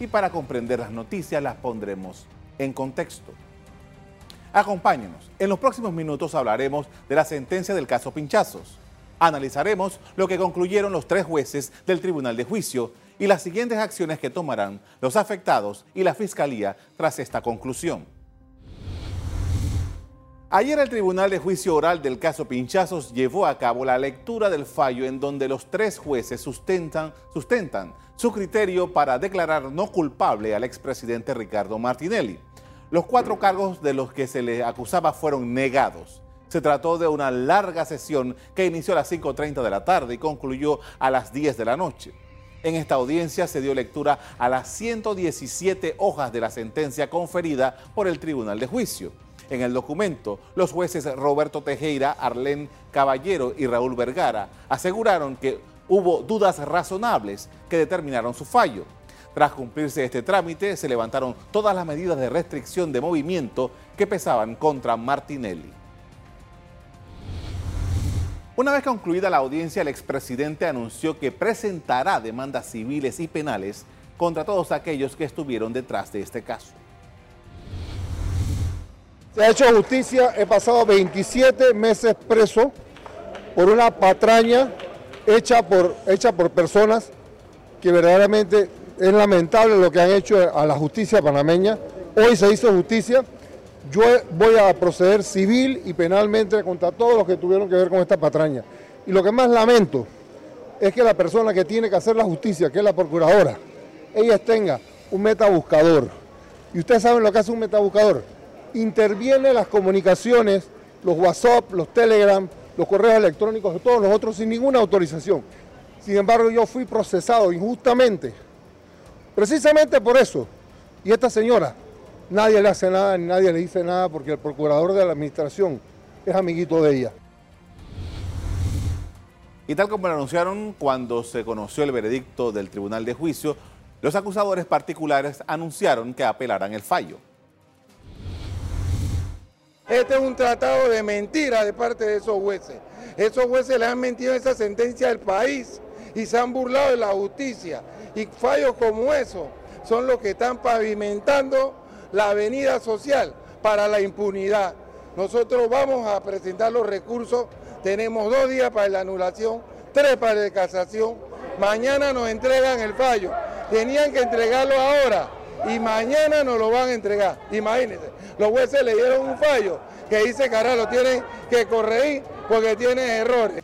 y para comprender las noticias las pondremos en contexto. Acompáñenos. En los próximos minutos hablaremos de la sentencia del caso Pinchazos. Analizaremos lo que concluyeron los tres jueces del Tribunal de Juicio y las siguientes acciones que tomarán los afectados y la Fiscalía tras esta conclusión. Ayer el Tribunal de Juicio Oral del caso Pinchazos llevó a cabo la lectura del fallo en donde los tres jueces sustentan, sustentan su criterio para declarar no culpable al expresidente Ricardo Martinelli. Los cuatro cargos de los que se le acusaba fueron negados. Se trató de una larga sesión que inició a las 5.30 de la tarde y concluyó a las 10 de la noche. En esta audiencia se dio lectura a las 117 hojas de la sentencia conferida por el Tribunal de Juicio. En el documento, los jueces Roberto Tejera, Arlén Caballero y Raúl Vergara aseguraron que hubo dudas razonables que determinaron su fallo. Tras cumplirse este trámite, se levantaron todas las medidas de restricción de movimiento que pesaban contra Martinelli. Una vez concluida la audiencia, el expresidente anunció que presentará demandas civiles y penales contra todos aquellos que estuvieron detrás de este caso. Se ha hecho justicia, he pasado 27 meses preso por una patraña hecha por, hecha por personas que verdaderamente es lamentable lo que han hecho a la justicia panameña. Hoy se hizo justicia. Yo voy a proceder civil y penalmente contra todos los que tuvieron que ver con esta patraña. Y lo que más lamento es que la persona que tiene que hacer la justicia, que es la procuradora, ella tenga un metabuscador. Y ustedes saben lo que hace un metabuscador interviene las comunicaciones, los WhatsApp, los Telegram, los correos electrónicos todos los otros sin ninguna autorización. Sin embargo, yo fui procesado injustamente, precisamente por eso. Y esta señora, nadie le hace nada, ni nadie le dice nada, porque el procurador de la administración es amiguito de ella. Y tal como lo anunciaron cuando se conoció el veredicto del Tribunal de Juicio, los acusadores particulares anunciaron que apelarán el fallo. Este es un tratado de mentira de parte de esos jueces. Esos jueces le han mentido esa sentencia al país y se han burlado de la justicia. Y fallos como esos son los que están pavimentando la avenida social para la impunidad. Nosotros vamos a presentar los recursos, tenemos dos días para la anulación, tres para la casación. Mañana nos entregan el fallo. Tenían que entregarlo ahora y mañana nos lo van a entregar. Imagínense, los jueces le dieron un fallo que dice que ahora lo tienen que corregir porque tiene errores.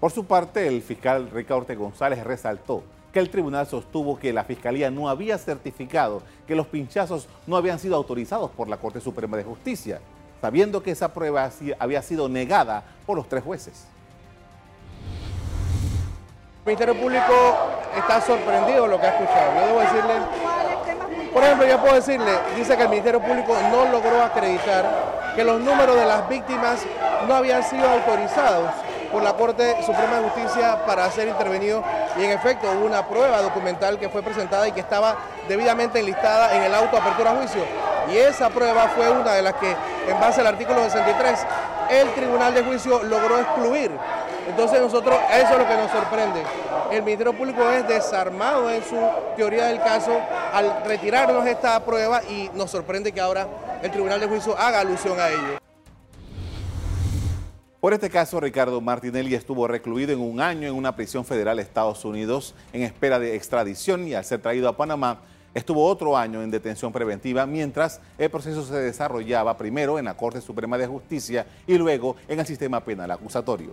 Por su parte, el fiscal Ricardo González resaltó que el tribunal sostuvo que la Fiscalía no había certificado que los pinchazos no habían sido autorizados por la Corte Suprema de Justicia, sabiendo que esa prueba había sido negada por los tres jueces. El Ministerio Público está sorprendido lo que ha escuchado. Yo debo decirle, por ejemplo, yo puedo decirle, dice que el Ministerio Público no logró acreditar que los números de las víctimas no habían sido autorizados por la Corte Suprema de Justicia para ser intervenido y en efecto hubo una prueba documental que fue presentada y que estaba debidamente enlistada en el auto apertura a juicio y esa prueba fue una de las que en base al artículo 63 el Tribunal de Juicio logró excluir entonces nosotros, eso es lo que nos sorprende. El Ministerio Público es desarmado en su teoría del caso al retirarnos esta prueba y nos sorprende que ahora el Tribunal de Juicio haga alusión a ello. Por este caso, Ricardo Martinelli estuvo recluido en un año en una prisión federal de Estados Unidos en espera de extradición y al ser traído a Panamá, estuvo otro año en detención preventiva mientras el proceso se desarrollaba primero en la Corte Suprema de Justicia y luego en el sistema penal acusatorio.